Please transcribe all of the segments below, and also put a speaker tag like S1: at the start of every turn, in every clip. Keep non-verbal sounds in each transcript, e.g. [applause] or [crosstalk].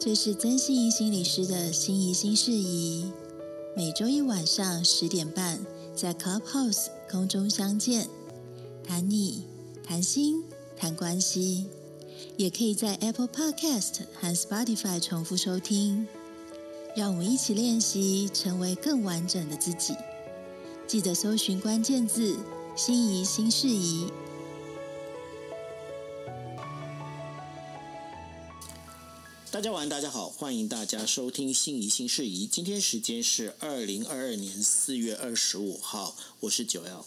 S1: 这是曾心怡心理师的心怡心事宜，每周一晚上十点半在 Clubhouse 空中相见，谈你谈心谈关系，也可以在 Apple Podcast 和 Spotify 重复收听。让我们一起练习成为更完整的自己。记得搜寻关键字“心怡心事宜”。
S2: 大家晚安，大家好，欢迎大家收听《心怡心事宜》。今天时间是二零二二年四月二十五号，我是九 L，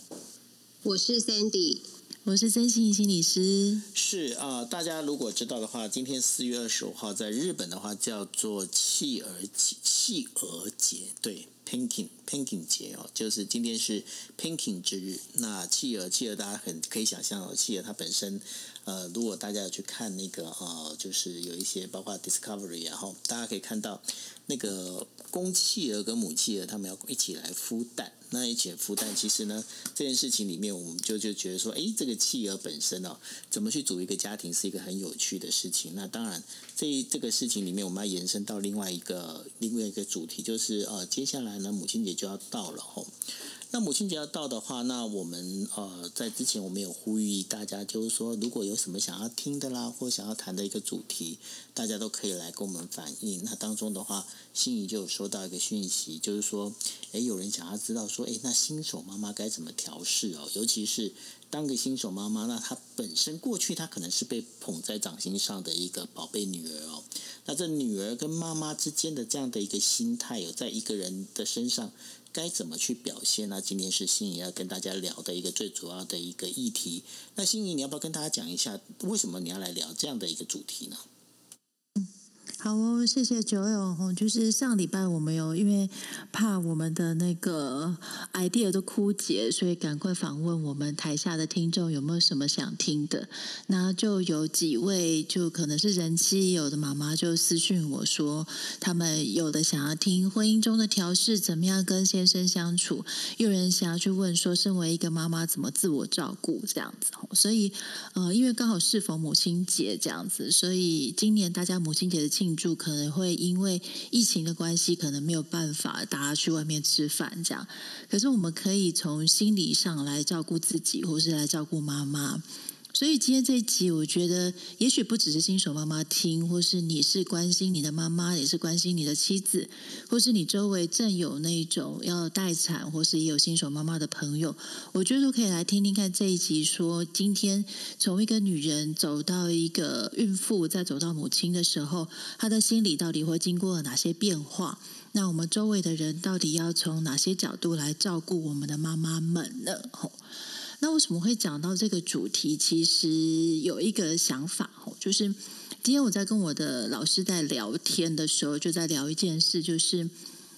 S3: 我是 Sandy，
S1: 我是曾心怡心理师。
S2: 是啊、大家如果知道的话，今天四月二十五号在日本的话叫做企鹅节，企鹅节，对。Pinking Pinking 节哦，就是今天是 Pinking 之日。那企鹅，企鹅大家很可以想象哦，企鹅它本身，呃，如果大家有去看那个呃，就是有一些包括 Discovery，然后大家可以看到那个公企鹅跟母企鹅，它们要一起来孵蛋。那一起孵蛋，其实呢，这件事情里面，我们就就觉得说，诶，这个企鹅本身哦，怎么去组一个家庭，是一个很有趣的事情。那当然，这这个事情里面，我们要延伸到另外一个另外一个主题，就是呃，接下来呢，母亲节就要到了吼。那母亲节要到的话，那我们呃在之前我们有呼吁大家，就是说如果有什么想要听的啦，或想要谈的一个主题，大家都可以来跟我们反映。那当中的话，心仪就有收到一个讯息，就是说，诶，有人想要知道说，诶，那新手妈妈该怎么调试哦？尤其是当个新手妈妈，那她本身过去她可能是被捧在掌心上的一个宝贝女儿哦。那这女儿跟妈妈之间的这样的一个心态，有在一个人的身上。该怎么去表现呢？今天是心仪要跟大家聊的一个最主要的一个议题。那心仪，你要不要跟大家讲一下，为什么你要来聊这样的一个主题呢？
S1: 好哦，谢谢九友。就是上礼拜我们有因为怕我们的那个 idea 都枯竭，所以赶快访问我们台下的听众有没有什么想听的。那就有几位就可能是人妻，有的妈妈就私讯我说，他们有的想要听婚姻中的调试，怎么样跟先生相处；有人想要去问说，身为一个妈妈怎么自我照顾这样子。所以呃，因为刚好适逢母亲节这样子，所以今年大家母亲节的庆。可能会因为疫情的关系，可能没有办法大家去外面吃饭这样。可是我们可以从心理上来照顾自己，或是来照顾妈妈。所以今天这一集，我觉得也许不只是新手妈妈听，或是你是关心你的妈妈，也是关心你的妻子，或是你周围正有那种要待产，或是也有新手妈妈的朋友，我觉得都可以来听听看这一集。说今天从一个女人走到一个孕妇，再走到母亲的时候，她的心理到底会经过了哪些变化？那我们周围的人到底要从哪些角度来照顾我们的妈妈们呢？吼那为什么会讲到这个主题？其实有一个想法哦，就是今天我在跟我的老师在聊天的时候，就在聊一件事，就是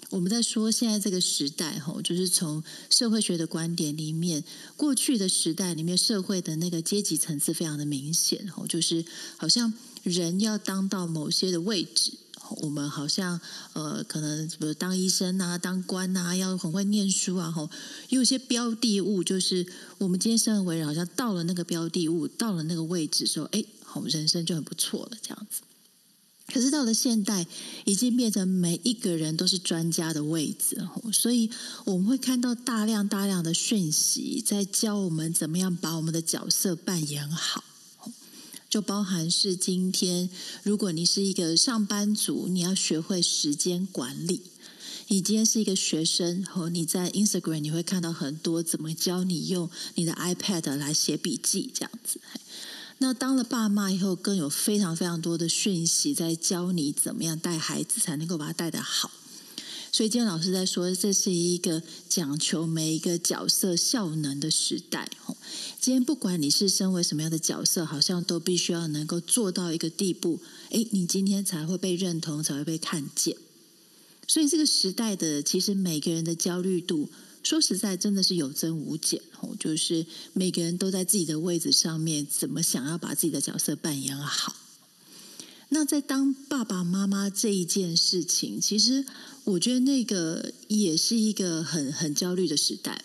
S1: 我们在说现在这个时代哈，就是从社会学的观点里面，过去的时代里面社会的那个阶级层次非常的明显哦，就是好像人要当到某些的位置。我们好像呃，可能比如当医生啊，当官啊，要很会念书啊，吼，有些标的物，就是我们今天生而为人，好像到了那个标的物，到了那个位置的时候，哎，好，人生就很不错了，这样子。可是到了现代，已经变成每一个人都是专家的位置，所以我们会看到大量大量的讯息，在教我们怎么样把我们的角色扮演好。就包含是今天，如果你是一个上班族，你要学会时间管理；你今天是一个学生，和你在 Instagram 你会看到很多怎么教你用你的 iPad 来写笔记这样子。那当了爸妈以后，更有非常非常多的讯息在教你怎么样带孩子才能够把他带得好。所以今天老师在说，这是一个讲求每一个角色效能的时代。今天不管你是身为什么样的角色，好像都必须要能够做到一个地步，诶，你今天才会被认同，才会被看见。所以这个时代的其实每个人的焦虑度，说实在真的是有增无减哦。就是每个人都在自己的位置上面，怎么想要把自己的角色扮演好。那在当爸爸妈妈这一件事情，其实我觉得那个也是一个很很焦虑的时代。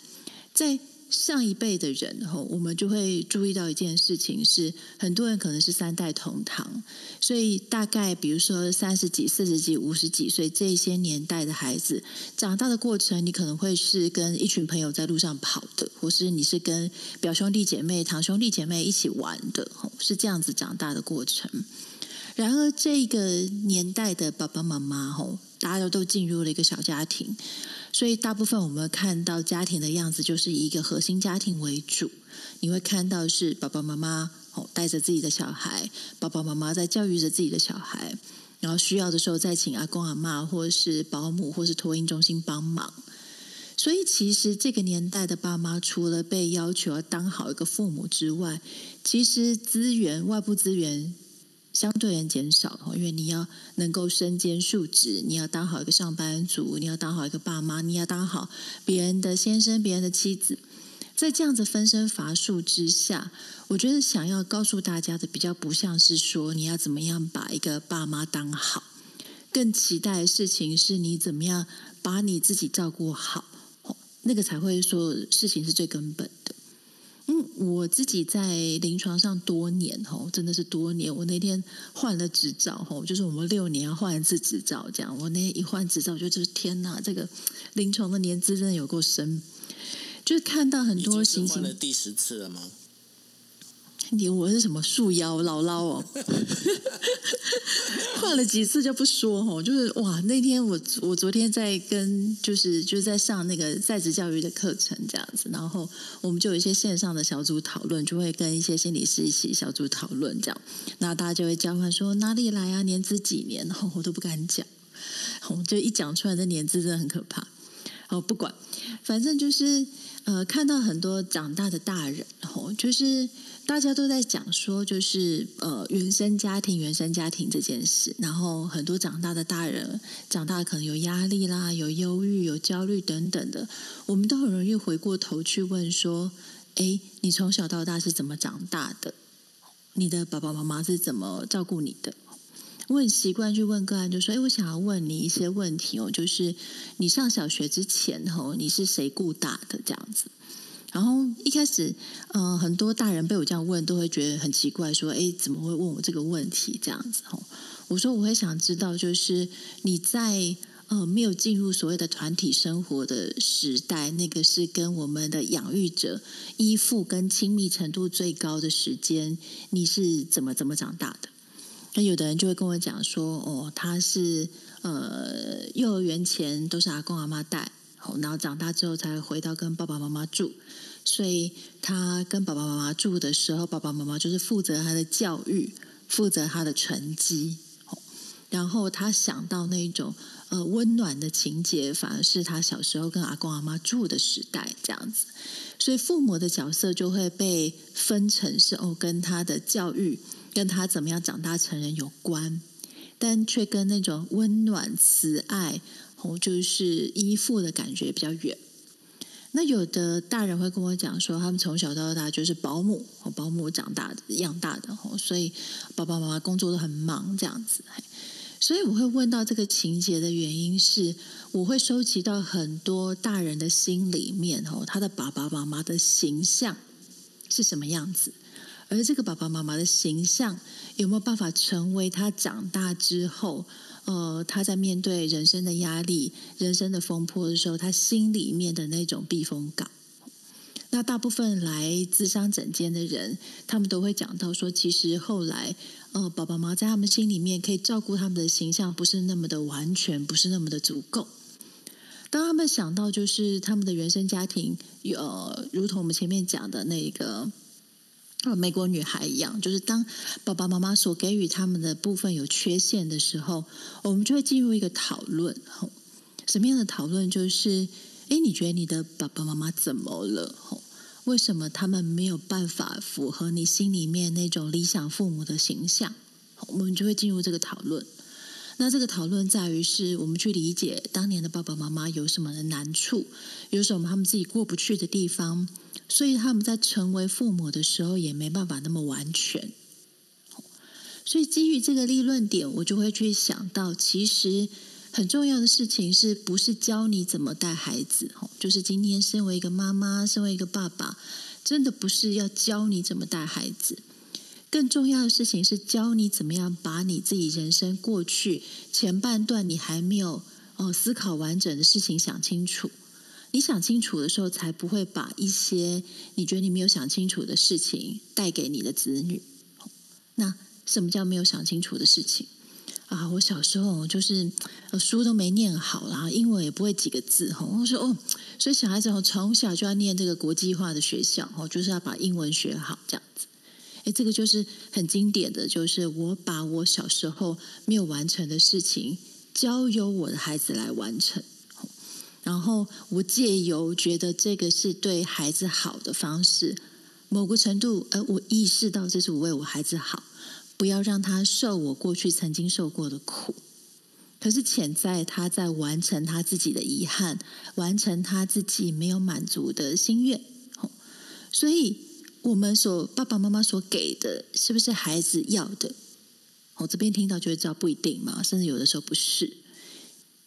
S1: 在上一辈的人吼，我们就会注意到一件事情是，很多人可能是三代同堂，所以大概比如说三十几、四十几、五十几岁这些年代的孩子长大的过程，你可能会是跟一群朋友在路上跑的，或是你是跟表兄弟姐妹、堂兄弟姐妹一起玩的，吼，是这样子长大的过程。然而，这个年代的爸爸妈妈吼，大家都进入了一个小家庭。所以，大部分我们看到家庭的样子，就是以一个核心家庭为主。你会看到是爸爸妈妈哦带着自己的小孩，爸爸妈妈在教育着自己的小孩，然后需要的时候再请阿公阿妈，或是保姆，或是托婴中心帮忙。所以，其实这个年代的爸妈，除了被要求要当好一个父母之外，其实资源、外部资源。相对人减少，因为你要能够身兼数职，你要当好一个上班族，你要当好一个爸妈，你要当好别人的先生、别人的妻子，在这样子分身乏术之下，我觉得想要告诉大家的，比较不像是说你要怎么样把一个爸妈当好，更期待的事情是你怎么样把你自己照顾好，那个才会说事情是最根本。嗯，我自己在临床上多年吼，真的是多年。我那天换了执照吼，就是我们六年要换一次执照，这样。我那天一换执照，我就就是天哪，这个临床的年资真的有够深，就是看到很多行星。
S2: 换了第十次了吗？
S1: 你我是什么树妖姥姥哦？[laughs] 换了几次就不说哦，就是哇，那天我我昨天在跟就是就是在上那个在职教育的课程这样子，然后我们就有一些线上的小组讨论，就会跟一些心理师一起小组讨论这样，那大家就会交换说哪里来啊，年资几年，然 [laughs] 后我都不敢讲，我们就一讲出来的年资真的很可怕。哦，不管，反正就是呃，看到很多长大的大人，然后就是。大家都在讲说，就是呃，原生家庭、原生家庭这件事。然后很多长大的大人，长大可能有压力啦，有忧郁、有焦虑等等的。我们都很容易回过头去问说：“哎，你从小到大是怎么长大的？你的爸爸妈妈是怎么照顾你的？”我很习惯去问个案，就说：“哎，我想要问你一些问题哦，就是你上小学之前，吼，你是谁顾大的？这样子。”然后一开始，呃，很多大人被我这样问，都会觉得很奇怪，说：“哎，怎么会问我这个问题？”这样子，吼，我说我会想知道，就是你在呃没有进入所谓的团体生活的时代，那个是跟我们的养育者依附跟亲密程度最高的时间，你是怎么怎么长大的？那有的人就会跟我讲说：“哦，他是呃幼儿园前都是阿公阿妈带。”然后长大之后才回到跟爸爸妈妈住，所以他跟爸爸妈妈住的时候，爸爸妈妈就是负责他的教育，负责他的成绩。然后他想到那种呃温暖的情节，反而是他小时候跟阿公阿妈住的时代这样子。所以父母的角色就会被分成是哦，跟他的教育，跟他怎么样长大成人有关，但却跟那种温暖慈爱。哦，就是依附的感觉比较远。那有的大人会跟我讲说，他们从小到大就是保姆，保姆长大的，养大的哦，所以爸爸妈妈工作都很忙这样子。所以我会问到这个情节的原因是，我会收集到很多大人的心里面，哦，他的爸爸妈妈的形象是什么样子，而这个爸爸妈妈的形象有没有办法成为他长大之后。呃，他在面对人生的压力、人生的风波的时候，他心里面的那种避风港。那大部分来咨商诊间的人，他们都会讲到说，其实后来，呃，爸爸妈妈在他们心里面可以照顾他们的形象，不是那么的完全，不是那么的足够。当他们想到就是他们的原生家庭，有、呃、如同我们前面讲的那个。呃，美国女孩一样，就是当爸爸妈妈所给予他们的部分有缺陷的时候，我们就会进入一个讨论。什么样的讨论？就是，哎，你觉得你的爸爸妈妈怎么了？为什么他们没有办法符合你心里面那种理想父母的形象？我们就会进入这个讨论。那这个讨论在于是我们去理解当年的爸爸妈妈有什么的难处，有什么他们自己过不去的地方。所以他们在成为父母的时候也没办法那么完全，所以基于这个立论点，我就会去想到，其实很重要的事情是不是教你怎么带孩子？就是今天身为一个妈妈，身为一个爸爸，真的不是要教你怎么带孩子。更重要的事情是教你怎么样把你自己人生过去前半段你还没有哦思考完整的事情想清楚。你想清楚的时候，才不会把一些你觉得你没有想清楚的事情带给你的子女。那什么叫没有想清楚的事情？啊，我小时候就是书都没念好啦，英文也不会几个字哈。我说哦，所以小孩子哦从小就要念这个国际化的学校哦，就是要把英文学好这样子。这个就是很经典的，就是我把我小时候没有完成的事情，交由我的孩子来完成。然后我借由觉得这个是对孩子好的方式，某个程度，呃，我意识到这是我为我孩子好，不要让他受我过去曾经受过的苦。可是潜在他在完成他自己的遗憾，完成他自己没有满足的心愿。所以。我们所爸爸妈妈所给的，是不是孩子要的？我这边听到就会知道不一定嘛，甚至有的时候不是。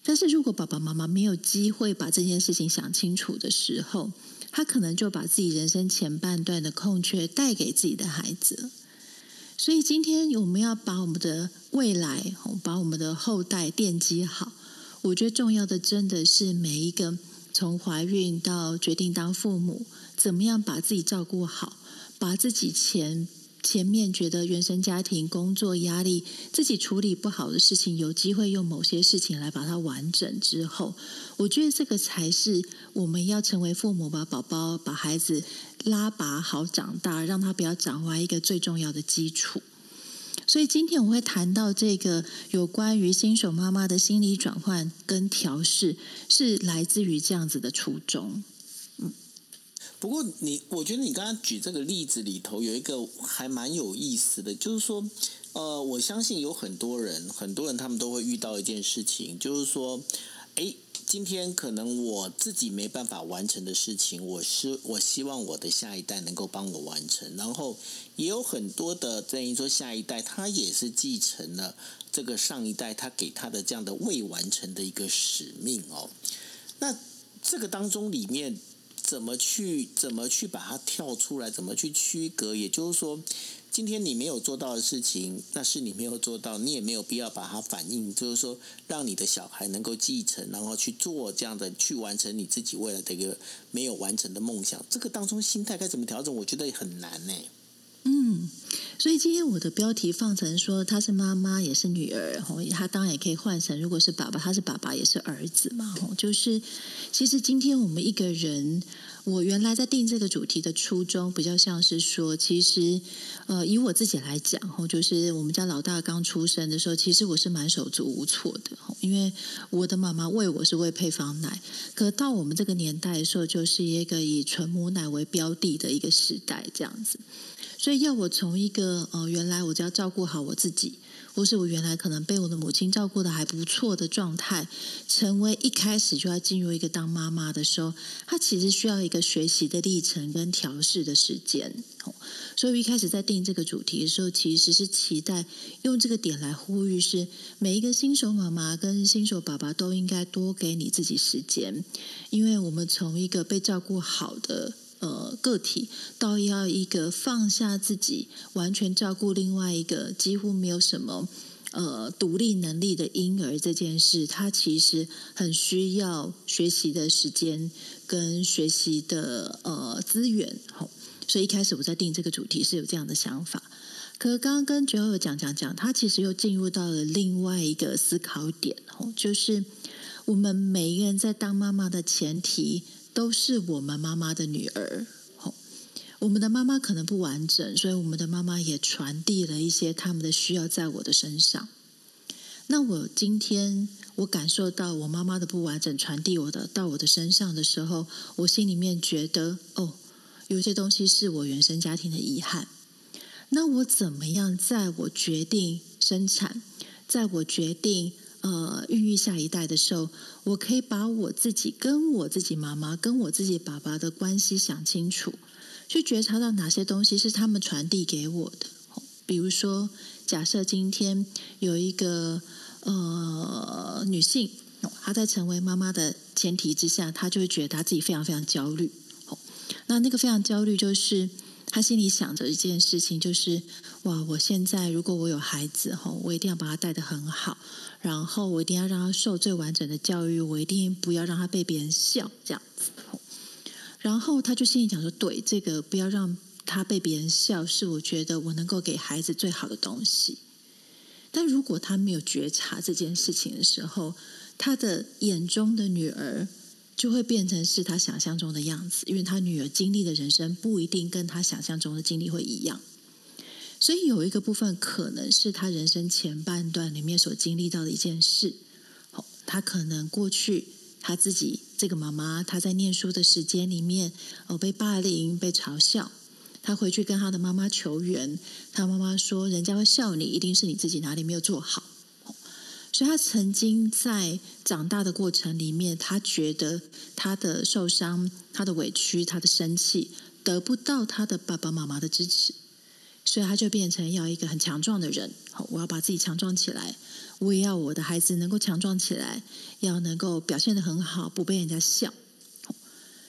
S1: 但是如果爸爸妈妈没有机会把这件事情想清楚的时候，他可能就把自己人生前半段的空缺带给自己的孩子。所以今天我们要把我们的未来，把我们的后代奠基好。我觉得重要的真的是每一个从怀孕到决定当父母，怎么样把自己照顾好。把自己前前面觉得原生家庭工作压力自己处理不好的事情，有机会用某些事情来把它完整之后，我觉得这个才是我们要成为父母，把宝宝、把孩子拉拔好长大，让他不要长歪一个最重要的基础。所以今天我会谈到这个有关于新手妈妈的心理转换跟调试，是来自于这样子的初衷。
S2: 不过你，我觉得你刚刚举这个例子里头有一个还蛮有意思的，就是说，呃，我相信有很多人，很多人他们都会遇到一件事情，就是说，诶，今天可能我自己没办法完成的事情，我是我希望我的下一代能够帮我完成，然后也有很多的等于说下一代他也是继承了这个上一代他给他的这样的未完成的一个使命哦，那这个当中里面。怎么去怎么去把它跳出来？怎么去区隔？也就是说，今天你没有做到的事情，那是你没有做到，你也没有必要把它反映，就是说，让你的小孩能够继承，然后去做这样的去完成你自己未来的一个没有完成的梦想。这个当中心态该怎么调整？我觉得很难呢。
S1: 嗯，所以今天我的标题放成说他是妈妈也是女儿，他当然也可以换成如果是爸爸，他是爸爸也是儿子嘛。就是其实今天我们一个人，我原来在定这个主题的初衷，比较像是说，其实呃以我自己来讲，就是我们家老大刚出生的时候，其实我是蛮手足无措的，因为我的妈妈喂我是喂配方奶，可到我们这个年代的时候，就是一个以纯母奶为标的的一个时代，这样子。所以要我从一个呃，原来我只要照顾好我自己，或是我原来可能被我的母亲照顾的还不错的状态，成为一开始就要进入一个当妈妈的时候，她其实需要一个学习的历程跟调试的时间。所以一开始在定这个主题的时候，其实是期待用这个点来呼吁，是每一个新手妈妈跟新手爸爸都应该多给你自己时间，因为我们从一个被照顾好的。呃，个体到要一个放下自己，完全照顾另外一个几乎没有什么呃独立能力的婴儿这件事，他其实很需要学习的时间跟学习的呃资源。好，所以一开始我在定这个主题是有这样的想法。可是刚刚跟 Joel 讲讲讲，他其实又进入到了另外一个思考点，就是我们每一个人在当妈妈的前提。都是我们妈妈的女儿，我们的妈妈可能不完整，所以我们的妈妈也传递了一些他们的需要在我的身上。那我今天我感受到我妈妈的不完整传递我的到我的身上的时候，我心里面觉得哦，有些东西是我原生家庭的遗憾。那我怎么样在我决定生产，在我决定。呃，孕育下一代的时候，我可以把我自己跟我自己妈妈、跟我自己爸爸的关系想清楚，去觉察到哪些东西是他们传递给我的。比如说，假设今天有一个呃女性，她在成为妈妈的前提之下，她就会觉得她自己非常非常焦虑。那那个非常焦虑，就是他心里想着一件事情，就是哇，我现在如果我有孩子吼，我一定要把他带得很好，然后我一定要让他受最完整的教育，我一定不要让他被别人笑这样子。然后他就心里想说，对，这个不要让他被别人笑，是我觉得我能够给孩子最好的东西。但如果他没有觉察这件事情的时候，他的眼中的女儿就会变成是他想象中的样子，因为他女儿经历的人生不一定跟他想象中的经历会一样。所以有一个部分可能是他人生前半段里面所经历到的一件事。哦他可能过去他自己这个妈妈，她在念书的时间里面，哦，被霸凌、被嘲笑。他回去跟他的妈妈求援，他妈妈说：“人家会笑你，一定是你自己哪里没有做好。”所以，他曾经在长大的过程里面，他觉得他的受伤、他的委屈、他的生气，得不到他的爸爸妈妈的支持，所以他就变成要一个很强壮的人。好，我要把自己强壮起来，我也要我的孩子能够强壮起来，要能够表现得很好，不被人家笑。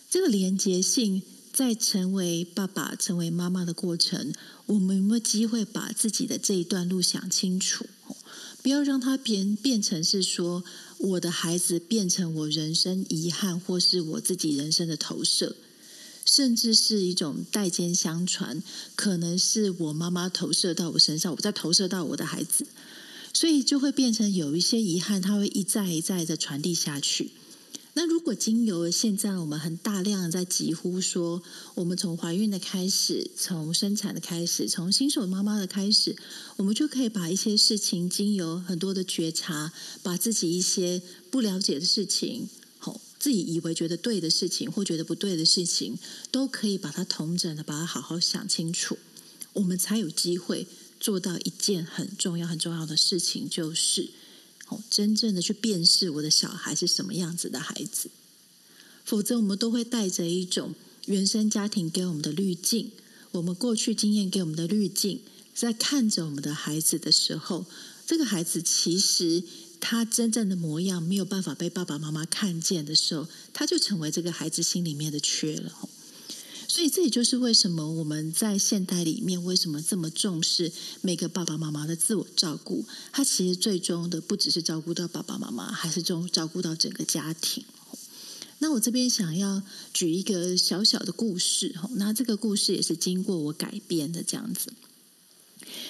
S1: 这个连结性。在成为爸爸、成为妈妈的过程，我们有没有机会把自己的这一段路想清楚？不要让它变变成是说我的孩子变成我人生遗憾，或是我自己人生的投射，甚至是一种代间相传，可能是我妈妈投射到我身上，我再投射到我的孩子，所以就会变成有一些遗憾，它会一再一再的传递下去。那如果经由现在我们很大量的在疾呼说，我们从怀孕的开始，从生产的开始，从新手妈妈的开始，我们就可以把一些事情经由很多的觉察，把自己一些不了解的事情，好，自己以为觉得对的事情或觉得不对的事情，都可以把它统整的，把它好好想清楚，我们才有机会做到一件很重要很重要的事情，就是。真正的去辨识我的小孩是什么样子的孩子，否则我们都会带着一种原生家庭给我们的滤镜，我们过去经验给我们的滤镜，在看着我们的孩子的时候，这个孩子其实他真正的模样没有办法被爸爸妈妈看见的时候，他就成为这个孩子心里面的缺了。所以这也就是为什么我们在现代里面为什么这么重视每个爸爸妈妈的自我照顾？他其实最终的不只是照顾到爸爸妈妈，还是照顾到整个家庭。那我这边想要举一个小小的故事，那这个故事也是经过我改编的这样子。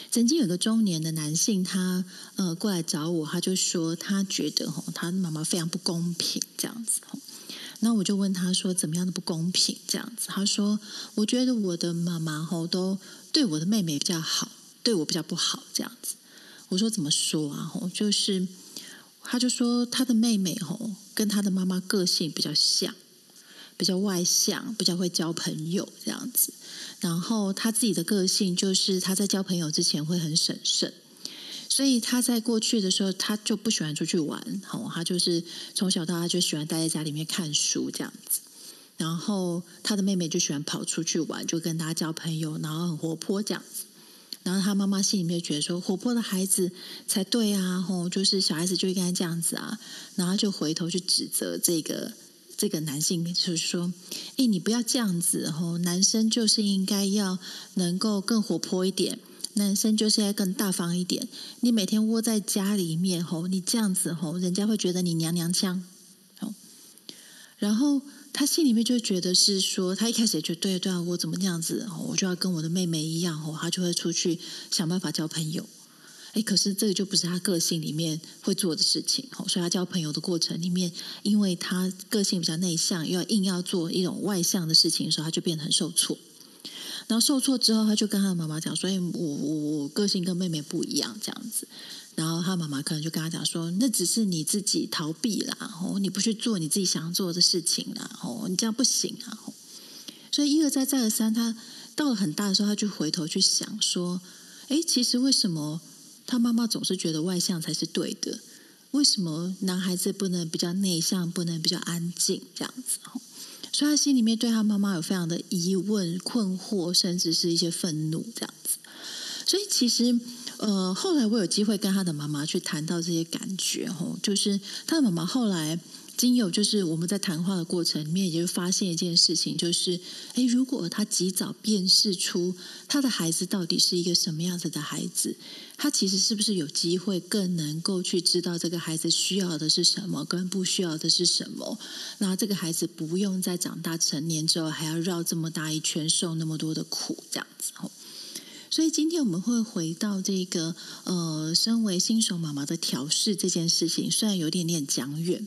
S1: 曾经有个中年的男性，他呃过来找我，他就说他觉得哈他妈妈非常不公平这样子。那我就问他说：“怎么样的不公平？”这样子，他说：“我觉得我的妈妈吼都对我的妹妹比较好，对我比较不好。”这样子，我说：“怎么说啊？”吼，就是他就说他的妹妹吼跟他的妈妈个性比较像，比较外向，比较会交朋友这样子。然后他自己的个性就是他在交朋友之前会很审慎。所以他在过去的时候，他就不喜欢出去玩，好，他就是从小到大就喜欢待在家里面看书这样子。然后他的妹妹就喜欢跑出去玩，就跟大家交朋友，然后很活泼这样子。然后他妈妈心里面觉得说，活泼的孩子才对啊，吼，就是小孩子就应该这样子啊。然后就回头去指责这个这个男性，就是说，哎，你不要这样子，吼，男生就是应该要能够更活泼一点。男生就是要更大方一点。你每天窝在家里面吼，你这样子吼，人家会觉得你娘娘腔。然后他心里面就觉得是说，他一开始也觉得对啊对啊，我怎么这样子，吼我就要跟我的妹妹一样吼，他就会出去想办法交朋友。哎，可是这个就不是他个性里面会做的事情吼，所以他交朋友的过程里面，因为他个性比较内向，又要硬要做一种外向的事情的时候，他就变得很受挫。然后受挫之后，他就跟他的妈妈讲所以：“我我我个性跟妹妹不一样，这样子。”然后他妈妈可能就跟他讲说：“那只是你自己逃避啦，哦，你不去做你自己想要做的事情啦，哦，你这样不行啊。”所以一而再再而三，他到了很大的时候，他就回头去想说：“哎，其实为什么他妈妈总是觉得外向才是对的？为什么男孩子不能比较内向，不能比较安静这样子？”所以，他心里面对他妈妈有非常的疑问、困惑，甚至是一些愤怒这样子。所以，其实呃，后来我有机会跟他的妈妈去谈到这些感觉，吼，就是他的妈妈后来。经有就是我们在谈话的过程里面，也就发现一件事情，就是，诶，如果他及早辨识出他的孩子到底是一个什么样子的孩子，他其实是不是有机会更能够去知道这个孩子需要的是什么，跟不需要的是什么？那这个孩子不用在长大成年之后还要绕这么大一圈，受那么多的苦，这样子。所以今天我们会回到这个，呃，身为新手妈妈的调试这件事情，虽然有点点讲远。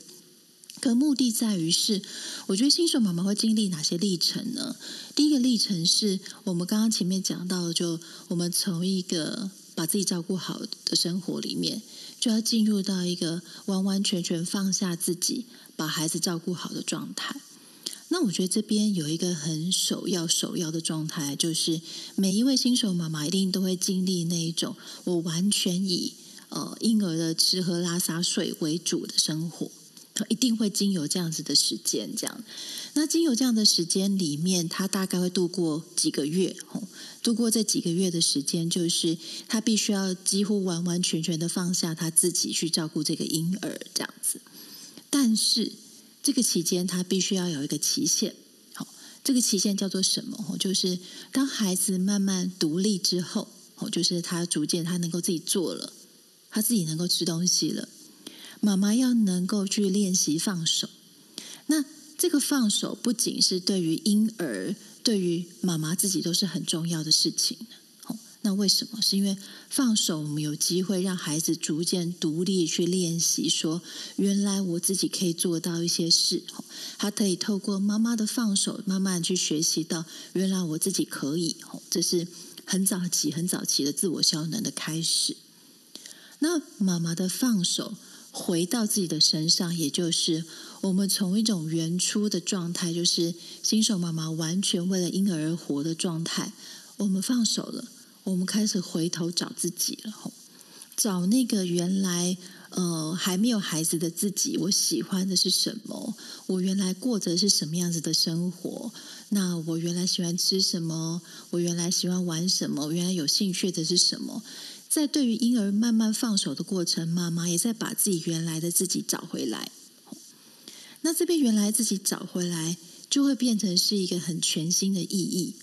S1: 可目的在于是，我觉得新手妈妈会经历哪些历程呢？第一个历程是我们刚刚前面讲到的，就我们从一个把自己照顾好的生活里面，就要进入到一个完完全全放下自己，把孩子照顾好的状态。那我觉得这边有一个很首要、首要的状态，就是每一位新手妈妈一定都会经历那一种，我完全以呃婴儿的吃喝拉撒睡为主的生活。一定会经由这样子的时间，这样。那经由这样的时间里面，他大概会度过几个月哦，度过这几个月的时间，就是他必须要几乎完完全全的放下他自己去照顾这个婴儿，这样子。但是这个期间，他必须要有一个期限，好，这个期限叫做什么？就是当孩子慢慢独立之后，就是他逐渐他能够自己做了，他自己能够吃东西了。妈妈要能够去练习放手，那这个放手不仅是对于婴儿，对于妈妈自己都是很重要的事情。那为什么？是因为放手，我们有机会让孩子逐渐独立去练习，说原来我自己可以做到一些事。他可以透过妈妈的放手，慢慢去学习到原来我自己可以。这是很早期、很早期的自我效能的开始。那妈妈的放手。回到自己的身上，也就是我们从一种原初的状态，就是新手妈妈完全为了婴儿而活的状态，我们放手了，我们开始回头找自己了，找那个原来呃还没有孩子的自己，我喜欢的是什么？我原来过着是什么样子的生活？那我原来喜欢吃什么？我原来喜欢玩什么？原来有兴趣的是什么？在对于婴儿慢慢放手的过程，妈妈也在把自己原来的自己找回来。那这边原来自己找回来，就会变成是一个很全新的意义。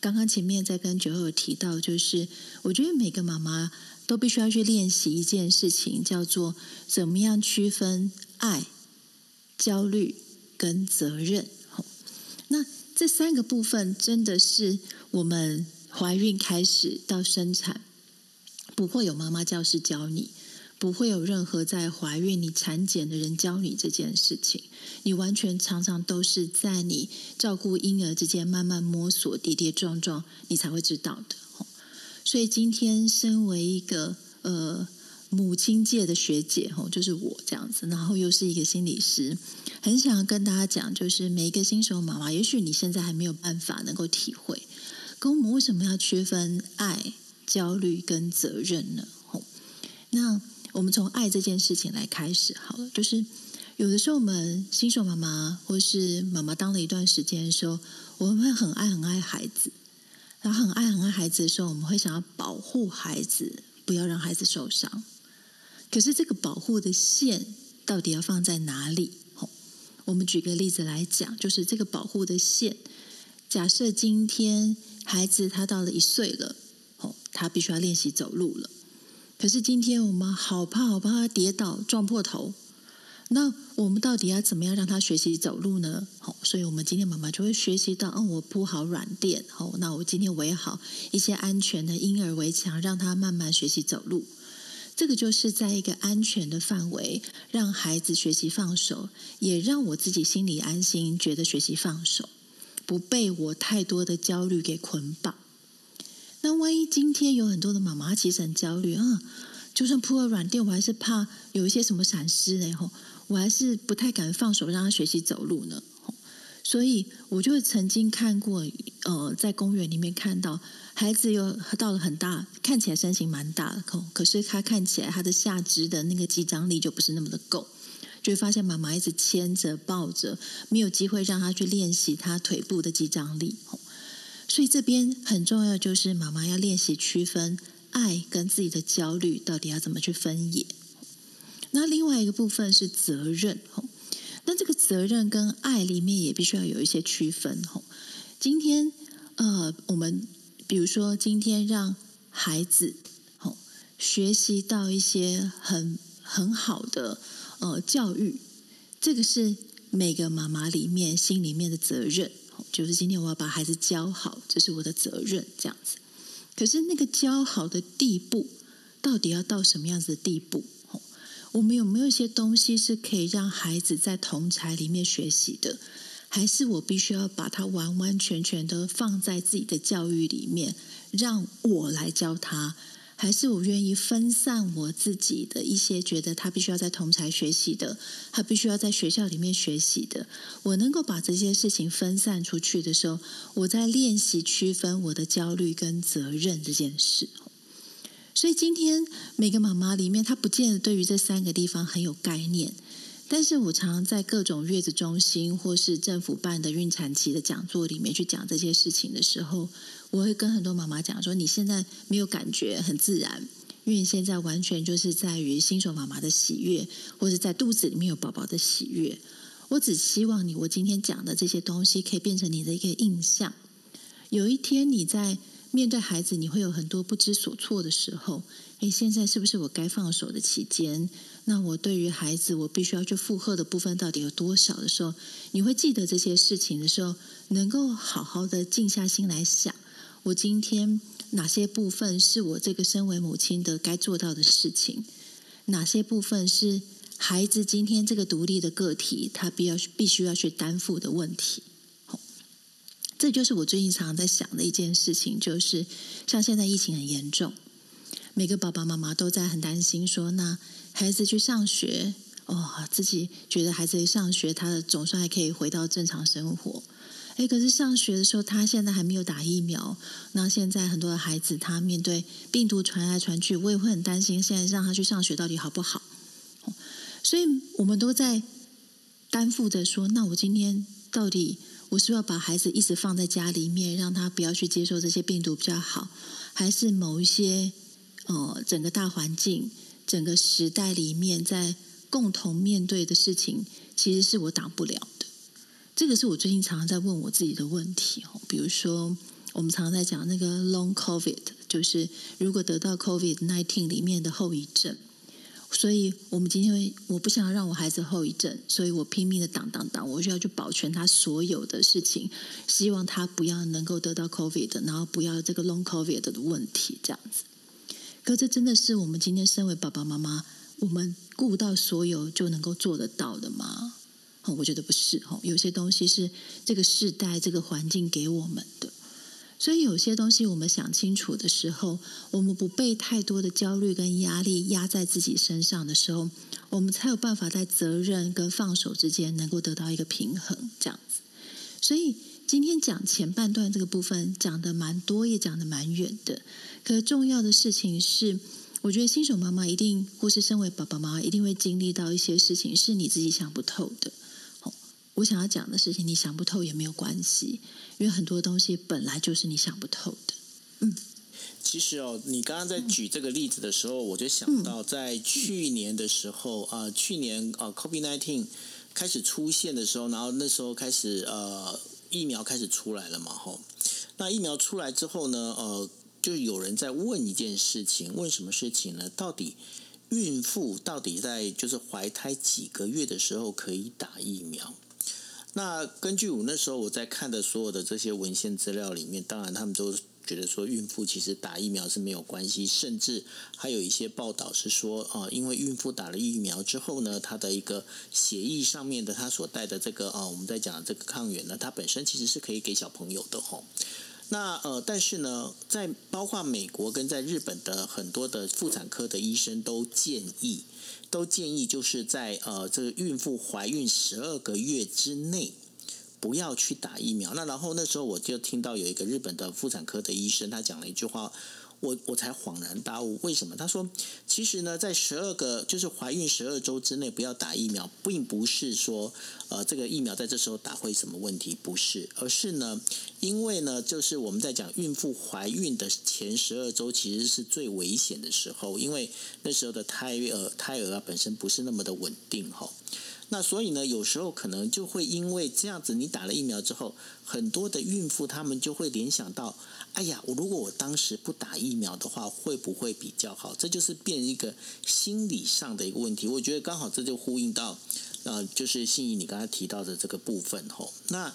S1: 刚刚前面在跟九友提到，就是我觉得每个妈妈都必须要去练习一件事情，叫做怎么样区分爱、焦虑跟责任。那这三个部分，真的是我们怀孕开始到生产。不会有妈妈教师教你，不会有任何在怀孕、你产检的人教你这件事情。你完全常常都是在你照顾婴儿之间慢慢摸索、跌跌撞撞，你才会知道的。所以今天身为一个呃母亲界的学姐，吼，就是我这样子，然后又是一个心理师，很想要跟大家讲，就是每一个新手妈妈，也许你现在还没有办法能够体会，跟我们为什么要区分爱。焦虑跟责任呢？那我们从爱这件事情来开始好了。就是有的时候，我们新手妈妈或是妈妈当了一段时间的时候，我们会很爱很爱孩子，然后很爱很爱孩子的时候，我们会想要保护孩子，不要让孩子受伤。可是这个保护的线到底要放在哪里？吼，我们举个例子来讲，就是这个保护的线，假设今天孩子他到了一岁了。哦他必须要练习走路了，可是今天我们好怕好怕他跌倒撞破头，那我们到底要怎么样让他学习走路呢？好，所以我们今天妈妈就会学习到，哦，我铺好软垫，好，那我今天围好一些安全的婴儿围墙，让他慢慢学习走路。这个就是在一个安全的范围，让孩子学习放手，也让我自己心里安心，觉得学习放手，不被我太多的焦虑给捆绑。那万一今天有很多的妈妈其实很焦虑啊，就算铺了软垫，我还是怕有一些什么闪失呢？吼，我还是不太敢放手让他学习走路呢。所以我就曾经看过，呃，在公园里面看到孩子又到了很大，看起来身形蛮大的，可可是他看起来他的下肢的那个肌张力就不是那么的够，就会发现妈妈一直牵着抱着，没有机会让他去练习他腿部的肌张力。所以这边很重要，就是妈妈要练习区分爱跟自己的焦虑到底要怎么去分野。那另外一个部分是责任，那这个责任跟爱里面也必须要有一些区分。今天，呃，我们比如说今天让孩子，学习到一些很很好的呃教育，这个是每个妈妈里面心里面的责任，就是今天我要把孩子教好，这是我的责任，这样子。可是那个教好的地步，到底要到什么样子的地步？我们有没有一些东西是可以让孩子在同才里面学习的？还是我必须要把它完完全全的放在自己的教育里面，让我来教他？还是我愿意分散我自己的一些觉得他必须要在同才学习的，他必须要在学校里面学习的。我能够把这些事情分散出去的时候，我在练习区分我的焦虑跟责任这件事。所以今天每个妈妈里面，她不见得对于这三个地方很有概念。但是我常常在各种月子中心或是政府办的孕产期的讲座里面去讲这些事情的时候，我会跟很多妈妈讲说：你现在没有感觉很自然，因为你现在完全就是在于新手妈妈的喜悦，或者在肚子里面有宝宝的喜悦。我只希望你，我今天讲的这些东西可以变成你的一个印象。有一天你在面对孩子，你会有很多不知所措的时候。诶，现在是不是我该放手的期间？那我对于孩子，我必须要去负荷的部分到底有多少的时候，你会记得这些事情的时候，能够好好的静下心来想，我今天哪些部分是我这个身为母亲的该做到的事情，哪些部分是孩子今天这个独立的个体他必要必须要去担负的问题。这就是我最近常常在想的一件事情，就是像现在疫情很严重，每个爸爸妈妈都在很担心说，那孩子去上学，哦，自己觉得孩子一上学，他总算还可以回到正常生活。诶，可是上学的时候，他现在还没有打疫苗，那现在很多的孩子他面对病毒传来传去，我也会很担心，现在让他去上学到底好不好？所以我们都在担负着说，那我今天到底？我是要把孩子一直放在家里面，让他不要去接受这些病毒比较好，还是某一些呃整个大环境、整个时代里面在共同面对的事情，其实是我挡不了的。这个是我最近常常在问我自己的问题哦。比如说，我们常常在讲那个 Long COVID，就是如果得到 COVID nineteen 里面的后遗症。所以，我们今天我不想要让我孩子后遗症，所以我拼命的挡挡挡，我就要去保全他所有的事情，希望他不要能够得到 COVID，然后不要这个 Long COVID 的问题这样子。可这真的是我们今天身为爸爸妈妈，我们顾到所有就能够做得到的吗？我觉得不是哦，有些东西是这个世代、这个环境给我们的。所以有些东西我们想清楚的时候，我们不被太多的焦虑跟压力压在自己身上的时候，我们才有办法在责任跟放手之间能够得到一个平衡，这样子。所以今天讲前半段这个部分讲的蛮多，也讲的蛮远的。可重要的事情是，我觉得新手妈妈一定，或是身为爸爸妈妈一定会经历到一些事情，是你自己想不透的。我想要讲的事情，你想不透也没有关系，因为很多东西本来就是你想不透的。嗯，
S2: 其实哦，你刚刚在举这个例子的时候，我就想到在去年的时候啊、嗯呃，去年啊，COVID-19 开始出现的时候，然后那时候开始呃，疫苗开始出来了嘛，吼。那疫苗出来之后呢，呃，就有人在问一件事情，问什么事情呢？到底孕妇到底在就是怀胎几个月的时候可以打疫苗？那根据我那时候我在看的所有的这些文献资料里面，当然他们都觉得说孕妇其实打疫苗是没有关系，甚至还有一些报道是说啊，因为孕妇打了疫苗之后呢，她的一个血液上面的她所带的这个啊，我们在讲这个抗原呢，它本身其实是可以给小朋友的吼。那呃，但是呢，在包括美国跟在日本的很多的妇产科的医生都建议。都建议就是在呃这个孕妇怀孕十二个月之内不要去打疫苗。那然后那时候我就听到有一个日本的妇产科的医生，他讲了一句话，我我才恍然大悟，为什么？他说，其实呢，在十二个就是怀孕十二周之内不要打疫苗，并不是说呃这个疫苗在这时候打会什么问题，不是，而是呢，因为呢，就是我们在讲孕妇怀孕的前十二周其实是最危险的时候，因为那时候的胎儿胎儿啊本身不是那么的稳定哈。那所以呢，有时候可能就会因为这样子，你打了疫苗之后，很多的孕妇她们就会联想到，哎呀，我如果我当时不打疫苗的话，会不会比较好？这就是变一个心理上的一个问题。我觉得刚好这就呼应到，呃，就是信仪你刚才提到的这个部分吼。那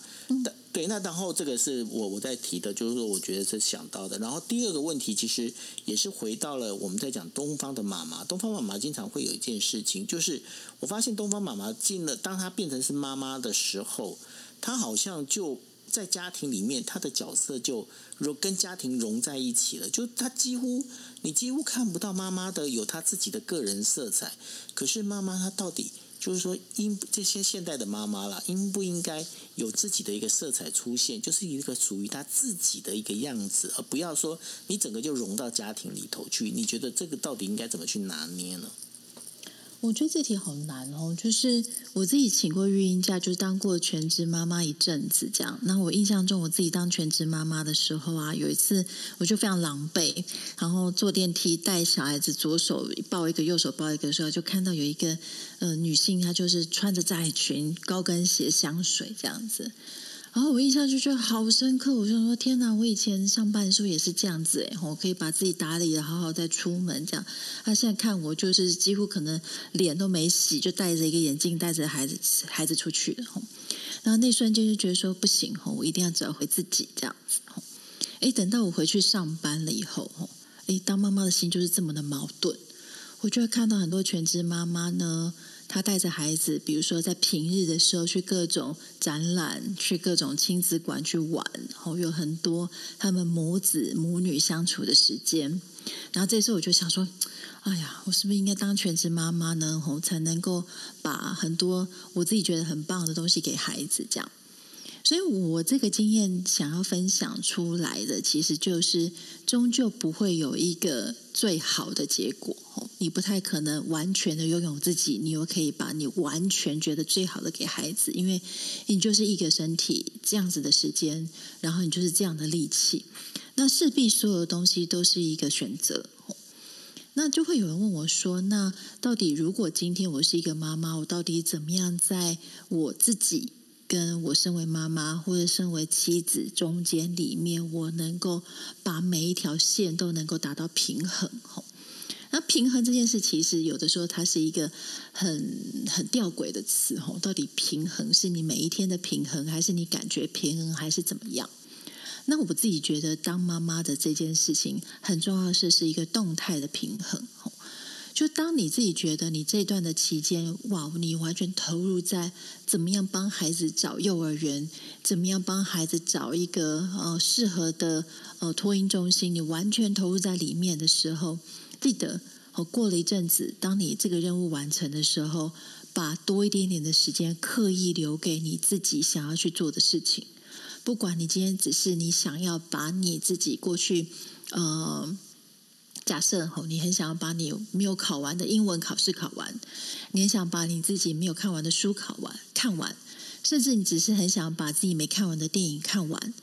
S2: 对，那然后这个是我我在提的，就是说我觉得是想到的。然后第二个问题，其实也是回到了我们在讲东方的妈妈。东方妈妈经常会有一件事情，就是我发现东方妈妈进了，当她变成是妈妈的时候，她好像就在家庭里面，她的角色就融跟家庭融在一起了。就她几乎你几乎看不到妈妈的有她自己的个人色彩。可是妈妈她到底？就是说，应这些现代的妈妈啦，应不应该有自己的一个色彩出现，就是一个属于她自己的一个样子，而不要说你整个就融到家庭里头去。你觉得这个到底应该怎么去拿捏呢？
S1: 我觉得这题好难哦，就是我自己请过育婴假，就是当过全职妈妈一阵子这样。那我印象中，我自己当全职妈妈的时候啊，有一次我就非常狼狈，然后坐电梯带小孩子，左手抱一个，右手抱一个的时候，就看到有一个呃女性，她就是穿着窄裙、高跟鞋、香水这样子。然后我印象就觉得好深刻，我就说天哪！我以前上班的时候也是这样子诶，我可以把自己打理得好好再出门这样。他现在看我就是几乎可能脸都没洗，就戴着一个眼镜，带着孩子孩子出去的。然后那瞬间就觉得说不行，我一定要找回自己这样子。哎，等到我回去上班了以后，哎，当妈妈的心就是这么的矛盾。我就会看到很多全职妈妈呢。他带着孩子，比如说在平日的时候去各种展览，去各种亲子馆去玩，然后有很多他们母子母女相处的时间。然后这时候我就想说，哎呀，我是不是应该当全职妈妈呢？吼，才能够把很多我自己觉得很棒的东西给孩子这样。所以我这个经验想要分享出来的，其实就是终究不会有一个最好的结果。你不太可能完全的拥有自己，你又可以把你完全觉得最好的给孩子，因为你就是一个身体这样子的时间，然后你就是这样的力气，那势必所有的东西都是一个选择。那就会有人问我说：“那到底如果今天我是一个妈妈，我到底怎么样在我自己？”跟我身为妈妈或者身为妻子中间里面，我能够把每一条线都能够达到平衡。那平衡这件事，其实有的时候它是一个很很吊诡的词。吼，到底平衡是你每一天的平衡，还是你感觉平衡，还是怎么样？那我自己觉得，当妈妈的这件事情很重要的是，是一个动态的平衡。就当你自己觉得你这段的期间，哇，你完全投入在怎么样帮孩子找幼儿园，怎么样帮孩子找一个呃适合的呃托婴中心，你完全投入在里面的时候，记得哦，过了一阵子，当你这个任务完成的时候，把多一点点的时间刻意留给你自己想要去做的事情，不管你今天只是你想要把你自己过去呃。假设吼，你很想要把你没有考完的英文考试考完，你很想把你自己没有看完的书考完看完，甚至你只是很想把自己没看完的电影看完，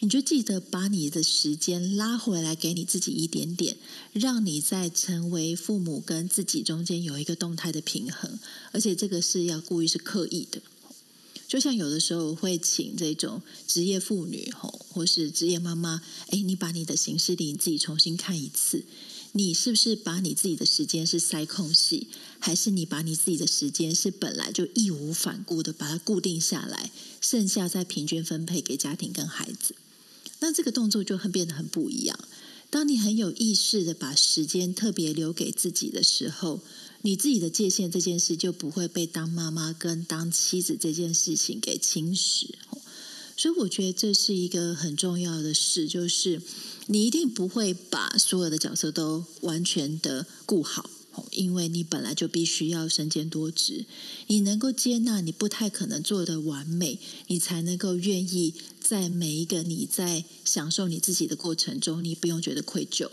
S1: 你就记得把你的时间拉回来，给你自己一点点，让你在成为父母跟自己中间有一个动态的平衡，而且这个是要故意是刻意的。就像有的时候会请这种职业妇女吼，或是职业妈妈，哎，你把你的行事历你自己重新看一次，你是不是把你自己的时间是塞空隙，还是你把你自己的时间是本来就义无反顾的把它固定下来，剩下再平均分配给家庭跟孩子？那这个动作就很变得很不一样。当你很有意识的把时间特别留给自己的时候。你自己的界限这件事就不会被当妈妈跟当妻子这件事情给侵蚀，所以我觉得这是一个很重要的事，就是你一定不会把所有的角色都完全的顾好，因为你本来就必须要身兼多职，你能够接纳你不太可能做得完美，你才能够愿意在每一个你在享受你自己的过程中，你不用觉得愧疚。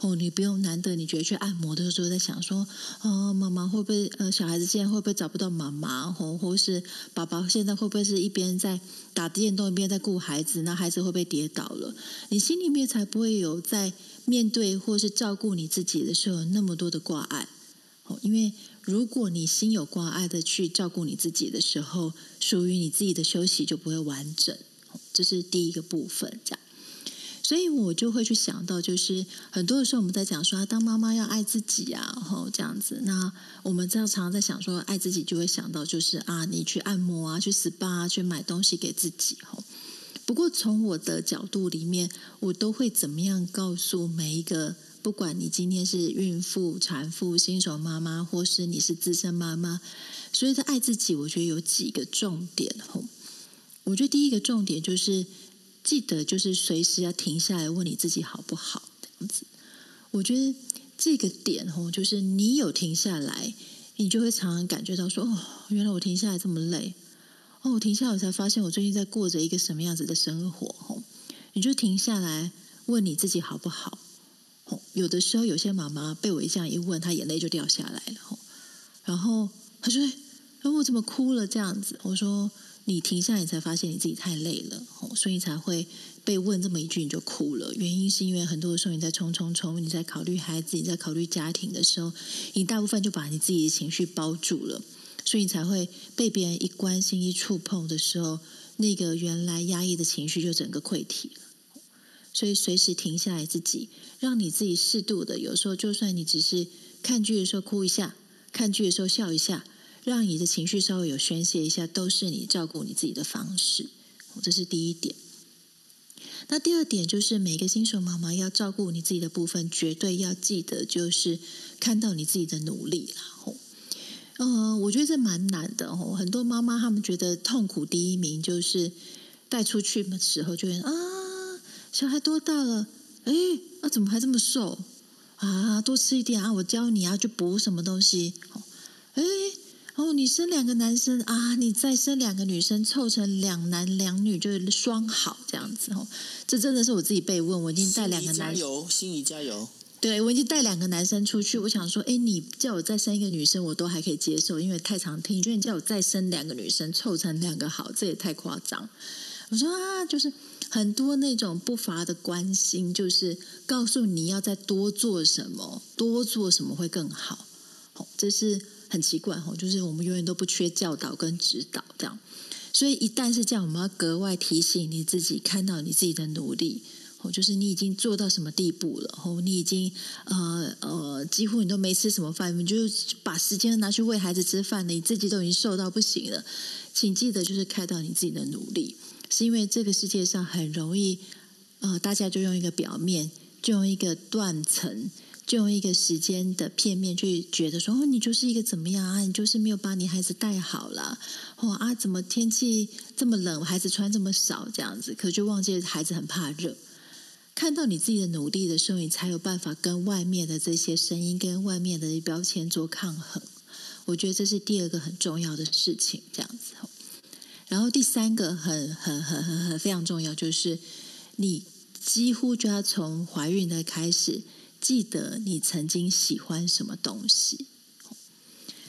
S1: 哦，你不用难得你觉得去按摩的时候在想说，哦，妈妈会不会呃小孩子现在会不会找不到妈妈？或或是爸爸现在会不会是一边在打电动一边在顾孩子？那孩子会不会跌倒了？你心里面才不会有在面对或是照顾你自己的时候那么多的挂碍。哦，因为如果你心有挂碍的去照顾你自己的时候，属于你自己的休息就不会完整。这是第一个部分，这样。所以我就会去想到，就是很多的时候我们在讲说，当妈妈要爱自己啊，然后这样子。那我们这样常常在想说，爱自己就会想到就是啊，你去按摩啊，去 SPA 啊，去买东西给自己吼。不过从我的角度里面，我都会怎么样告诉每一个，不管你今天是孕妇、产妇、新手妈妈，或是你是资深妈妈，所以在爱自己，我觉得有几个重点吼。我觉得第一个重点就是。记得就是随时要停下来问你自己好不好这样子。我觉得这个点哦，就是你有停下来，你就会常常感觉到说哦，原来我停下来这么累哦，我停下来我才发现我最近在过着一个什么样子的生活哦。你就停下来问你自己好不好哦。有的时候有些妈妈被我这样一问，她眼泪就掉下来了哦。然后她说：“哎，我怎么哭了？”这样子，我说。你停下来，你才发现你自己太累了，所以才会被问这么一句你就哭了。原因是因为很多的时候你在冲冲冲，你在考虑孩子，你在考虑家庭的时候，你大部分就把你自己的情绪包住了，所以你才会被别人一关心、一触碰的时候，那个原来压抑的情绪就整个溃堤了。所以随时停下来，自己让你自己适度的，有时候就算你只是看剧的时候哭一下，看剧的时候笑一下。让你的情绪稍微有宣泄一下，都是你照顾你自己的方式。这是第一点。那第二点就是，每个新手妈妈要照顾你自己的部分，绝对要记得，就是看到你自己的努力啦。呃，我觉得这蛮难的哦。很多妈妈她们觉得痛苦第一名就是带出去的时候，就会啊，小孩多大了？哎，啊，怎么还这么瘦？啊，多吃一点啊，我教你啊，去补什么东西？哎。你生两个男生啊，你再生两个女生，凑成两男两女就是双好这样子哦。这真的是我自己被问，我已经带两个男生，加
S2: 油，心仪加油。
S1: 对，我已经带两个男生出去，我想说，哎，你叫我再生一个女生，我都还可以接受，因为太常听。你觉得你叫我再生两个女生，凑成两个好，这也太夸张。我说啊，就是很多那种不乏的关心，就是告诉你要再多做什么，多做什么会更好。哦，这是。很奇怪哈，就是我们永远都不缺教导跟指导这样，所以一旦是这样，我们要格外提醒你自己，看到你自己的努力，哦，就是你已经做到什么地步了，哦，你已经呃呃，几乎你都没吃什么饭，你就把时间拿去喂孩子吃饭，你自己都已经瘦到不行了，请记得就是看到你自己的努力，是因为这个世界上很容易，呃，大家就用一个表面，就用一个断层。就用一个时间的片面去觉得说，哦，你就是一个怎么样啊？你就是没有把你孩子带好了，哦啊，怎么天气这么冷，孩子穿这么少这样子，可就忘记孩子很怕热。看到你自己的努力的时候，你才有办法跟外面的这些声音、跟外面的标签做抗衡。我觉得这是第二个很重要的事情，这样子。然后第三个很很很很很非常重要，就是你几乎就要从怀孕的开始。记得你曾经喜欢什么东西？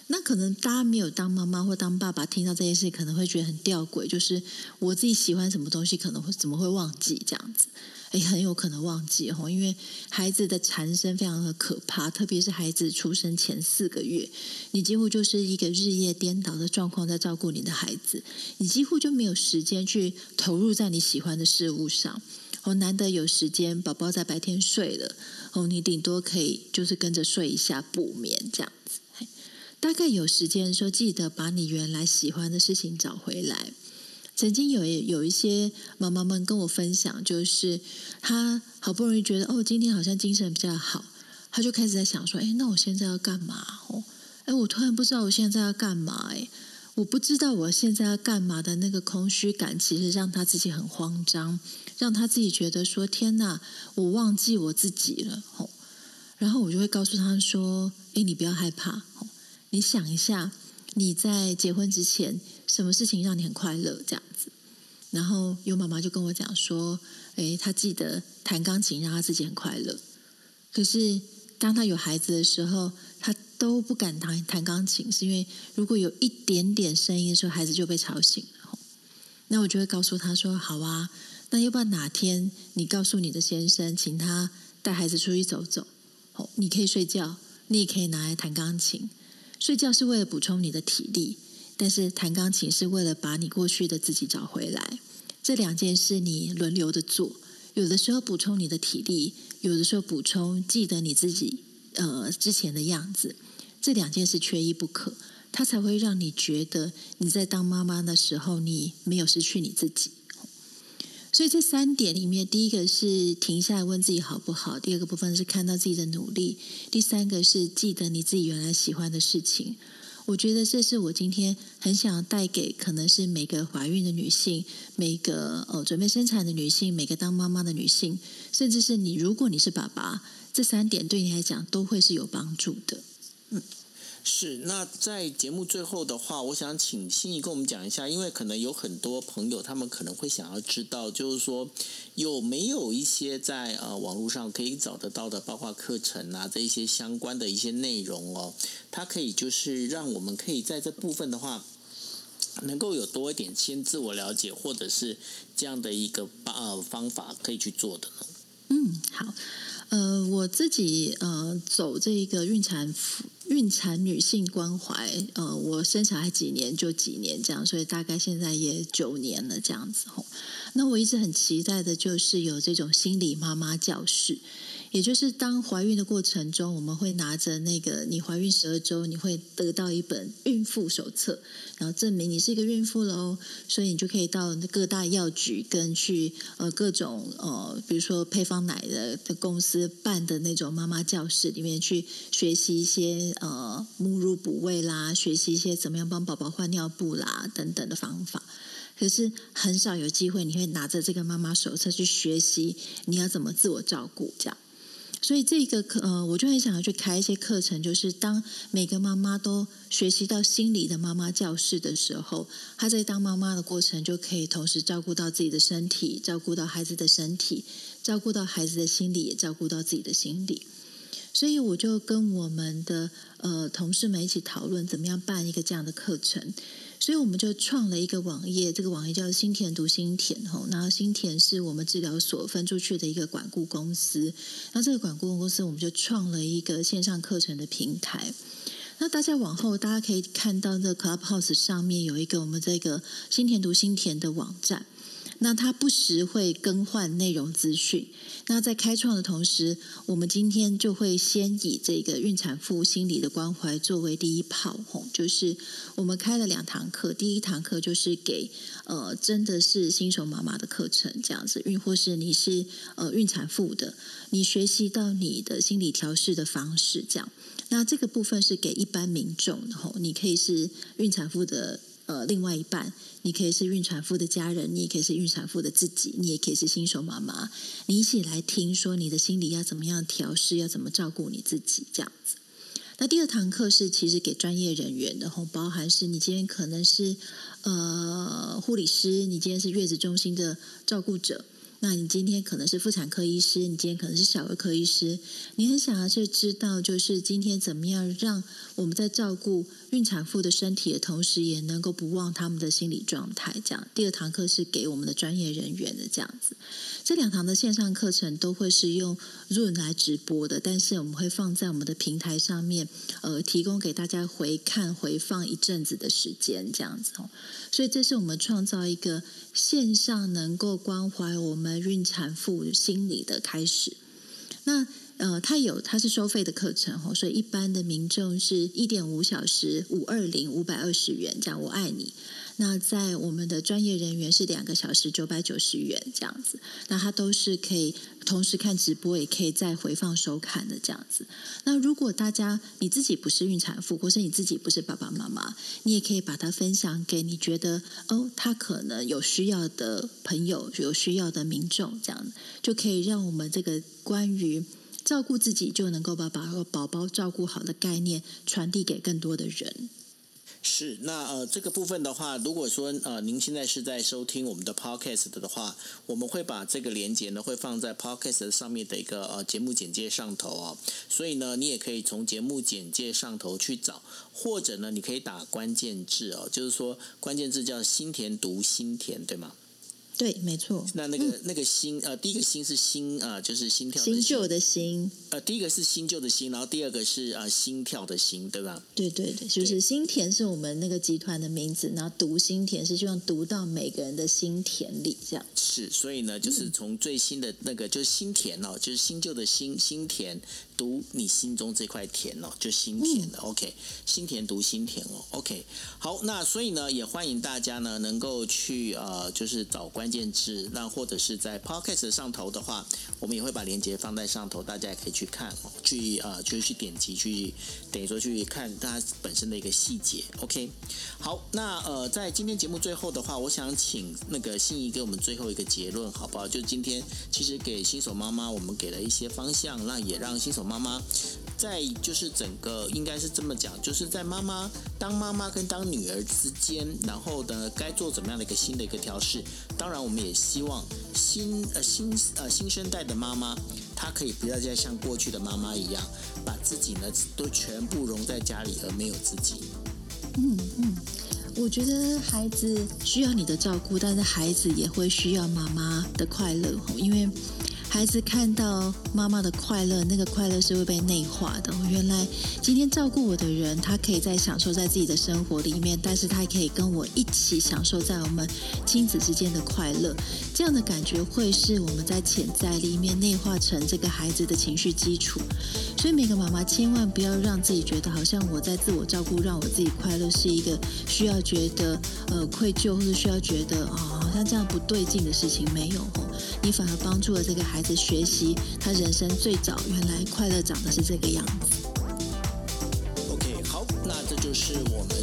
S1: 那可能大家没有当妈妈或当爸爸，听到这件事可能会觉得很吊诡，就是我自己喜欢什么东西，可能会怎么会忘记这样子？哎，很有可能忘记哦，因为孩子的产生非常的可怕，特别是孩子出生前四个月，你几乎就是一个日夜颠倒的状况在照顾你的孩子，你几乎就没有时间去投入在你喜欢的事物上。我难得有时间，宝宝在白天睡了，哦，你顶多可以就是跟着睡一下补眠这样子。大概有时间的时候，记得把你原来喜欢的事情找回来。曾经有有一些妈妈们跟我分享，就是她好不容易觉得哦，今天好像精神比较好，她就开始在想说，哎，那我现在要干嘛？哦，哎，我突然不知道我现在要干嘛，哎。我不知道我现在要干嘛的那个空虚感，其实让他自己很慌张，让他自己觉得说：“天哪，我忘记我自己了。”吼，然后我就会告诉他说：“诶，你不要害怕，你想一下，你在结婚之前，什么事情让你很快乐？这样子。”然后有妈妈就跟我讲说：“诶，她记得弹钢琴让她自己很快乐。”可是当她有孩子的时候，都不敢弹弹钢琴，是因为如果有一点点声音的时候，孩子就被吵醒了。那我就会告诉他说：“好啊，那要不然哪天你告诉你的先生，请他带孩子出去走走。哦，你可以睡觉，你也可以拿来弹钢琴。睡觉是为了补充你的体力，但是弹钢琴是为了把你过去的自己找回来。这两件事你轮流的做，有的时候补充你的体力，有的时候补充记得你自己呃之前的样子。这两件事缺一不可。”他才会让你觉得你在当妈妈的时候，你没有失去你自己。所以这三点里面，第一个是停下来问自己好不好；第二个部分是看到自己的努力；第三个是记得你自己原来喜欢的事情。我觉得这是我今天很想带给可能是每个怀孕的女性、每个哦准备生产的女性、每个当妈妈的女性，甚至是你，如果你是爸爸，这三点对你来讲都会是有帮助的。嗯。
S2: 是，那在节目最后的话，我想请心怡跟我们讲一下，因为可能有很多朋友他们可能会想要知道，就是说有没有一些在呃网络上可以找得到的，包括课程啊这一些相关的一些内容哦，它可以就是让我们可以在这部分的话，能够有多一点先自我了解，或者是这样的一个呃方法可以去做的呢？
S1: 嗯，好。呃，我自己呃走这个孕产妇孕产女性关怀，呃，我生小孩几年就几年这样，所以大概现在也九年了这样子吼。那我一直很期待的就是有这种心理妈妈教室。也就是当怀孕的过程中，我们会拿着那个你怀孕十二周，你会得到一本孕妇手册，然后证明你是一个孕妇了哦。所以你就可以到各大药局跟去呃各种呃，比如说配方奶的的公司办的那种妈妈教室里面去学习一些呃母乳哺喂啦，学习一些怎么样帮宝宝换尿布啦等等的方法。可是很少有机会你会拿着这个妈妈手册去学习你要怎么自我照顾这样。所以这个课，呃，我就很想要去开一些课程，就是当每个妈妈都学习到心理的妈妈教室的时候，她在当妈妈的过程就可以同时照顾到自己的身体，照顾到孩子的身体，照顾到孩子的心理，也照顾到自己的心理。所以我就跟我们的呃同事们一起讨论，怎么样办一个这样的课程。所以我们就创了一个网页，这个网页叫“心田读心田”吼。然后心田是我们治疗所分出去的一个管顾公司。那这个管顾公司，我们就创了一个线上课程的平台。那大家往后大家可以看到，这个 Clubhouse 上面有一个我们这个“心田读心田”的网站。那它不时会更换内容资讯。那在开创的同时，我们今天就会先以这个孕产妇心理的关怀作为第一炮，吼，就是我们开了两堂课。第一堂课就是给呃真的是新手妈妈的课程，这样子，孕或是你是呃孕产妇的，你学习到你的心理调试的方式，这样。那这个部分是给一般民众，吼，你可以是孕产妇的。呃，另外一半，你可以是孕产妇的家人，你也可以是孕产妇的自己，你也可以是新手妈妈，你一起来听说你的心理要怎么样调试，要怎么照顾你自己，这样子。那第二堂课是其实给专业人员的，吼，包含是你今天可能是呃护理师，你今天是月子中心的照顾者。那你今天可能是妇产科医师，你今天可能是小儿科医师，你很想要去知道，就是今天怎么样让我们在照顾孕产妇的身体的同时，也能够不忘他们的心理状态。这样，第二堂课是给我们的专业人员的，这样子。这两堂的线上课程都会是用 Zoom 来直播的，但是我们会放在我们的平台上面，呃，提供给大家回看、回放一阵子的时间，这样子哦。所以，这是我们创造一个线上能够关怀我们。孕产妇心理的开始，那呃，它有它是收费的课程哦，所以一般的民众是一点五小时五二零五百二十元，这样我爱你。那在我们的专业人员是两个小时九百九十元这样子，那它都是可以同时看直播，也可以再回放收看的这样子。那如果大家你自己不是孕产妇，或是你自己不是爸爸妈妈，你也可以把它分享给你觉得哦，他可能有需要的朋友，有需要的民众，这样就可以让我们这个关于照顾自己就能够把把宝宝照顾好的概念传递给更多的人。
S2: 是，那呃，这个部分的话，如果说呃，您现在是在收听我们的 podcast 的话，我们会把这个连接呢，会放在 podcast 上面的一个呃节目简介上头哦。所以呢，你也可以从节目简介上头去找，或者呢，你可以打关键字哦，就是说关键字叫心田读心田，对吗？
S1: 对，没错。
S2: 那那个、嗯、那个心呃，第一个心是心呃，就是心跳的心。
S1: 新旧的心。
S2: 呃，第一个是新旧的心，然后第二个是呃心跳的心，对吧？
S1: 对对对，就是心田是我们那个集团的名字，然后读心田是希望读到每个人的心田里，这样。
S2: 是，所以呢，就是从最新的那个、嗯、就是心田哦，就是新旧的心心田，读你心中这块田哦，就心田的、嗯、OK，心田读心田哦，OK。好，那所以呢，也欢迎大家呢能够去呃，就是找关。键字，那或者是在 Podcast 上头的话，我们也会把链接放在上头，大家也可以去看，哦去呃，就是去点击，去等于说去看它本身的一个细节。OK，好，那呃，在今天节目最后的话，我想请那个心怡给我们最后一个结论，好不好？就今天其实给新手妈妈，我们给了一些方向，那也让新手妈妈。在就是整个应该是这么讲，就是在妈妈当妈妈跟当女儿之间，然后呢，该做怎么样的一个新的一个调试？当然，我们也希望新呃新呃新生代的妈妈，她可以不要再像过去的妈妈一样，把自己呢都全部融在家里，而没有自己。
S1: 嗯嗯，我觉得孩子需要你的照顾，但是孩子也会需要妈妈的快乐，因为。孩子看到妈妈的快乐，那个快乐是会被内化的。原来今天照顾我的人，他可以在享受在自己的生活里面，但是他也可以跟我一起享受在我们亲子之间的快乐。这样的感觉会是我们在潜在里面内化成这个孩子的情绪基础。所以每个妈妈千万不要让自己觉得好像我在自我照顾，让我自己快乐是一个需要觉得呃愧疚，或者需要觉得啊、哦、好像这样不对劲的事情。没有哦，你反而帮助了这个孩子学习他人生最早原来快乐长的是这个样子。
S2: OK，好，那这就是我们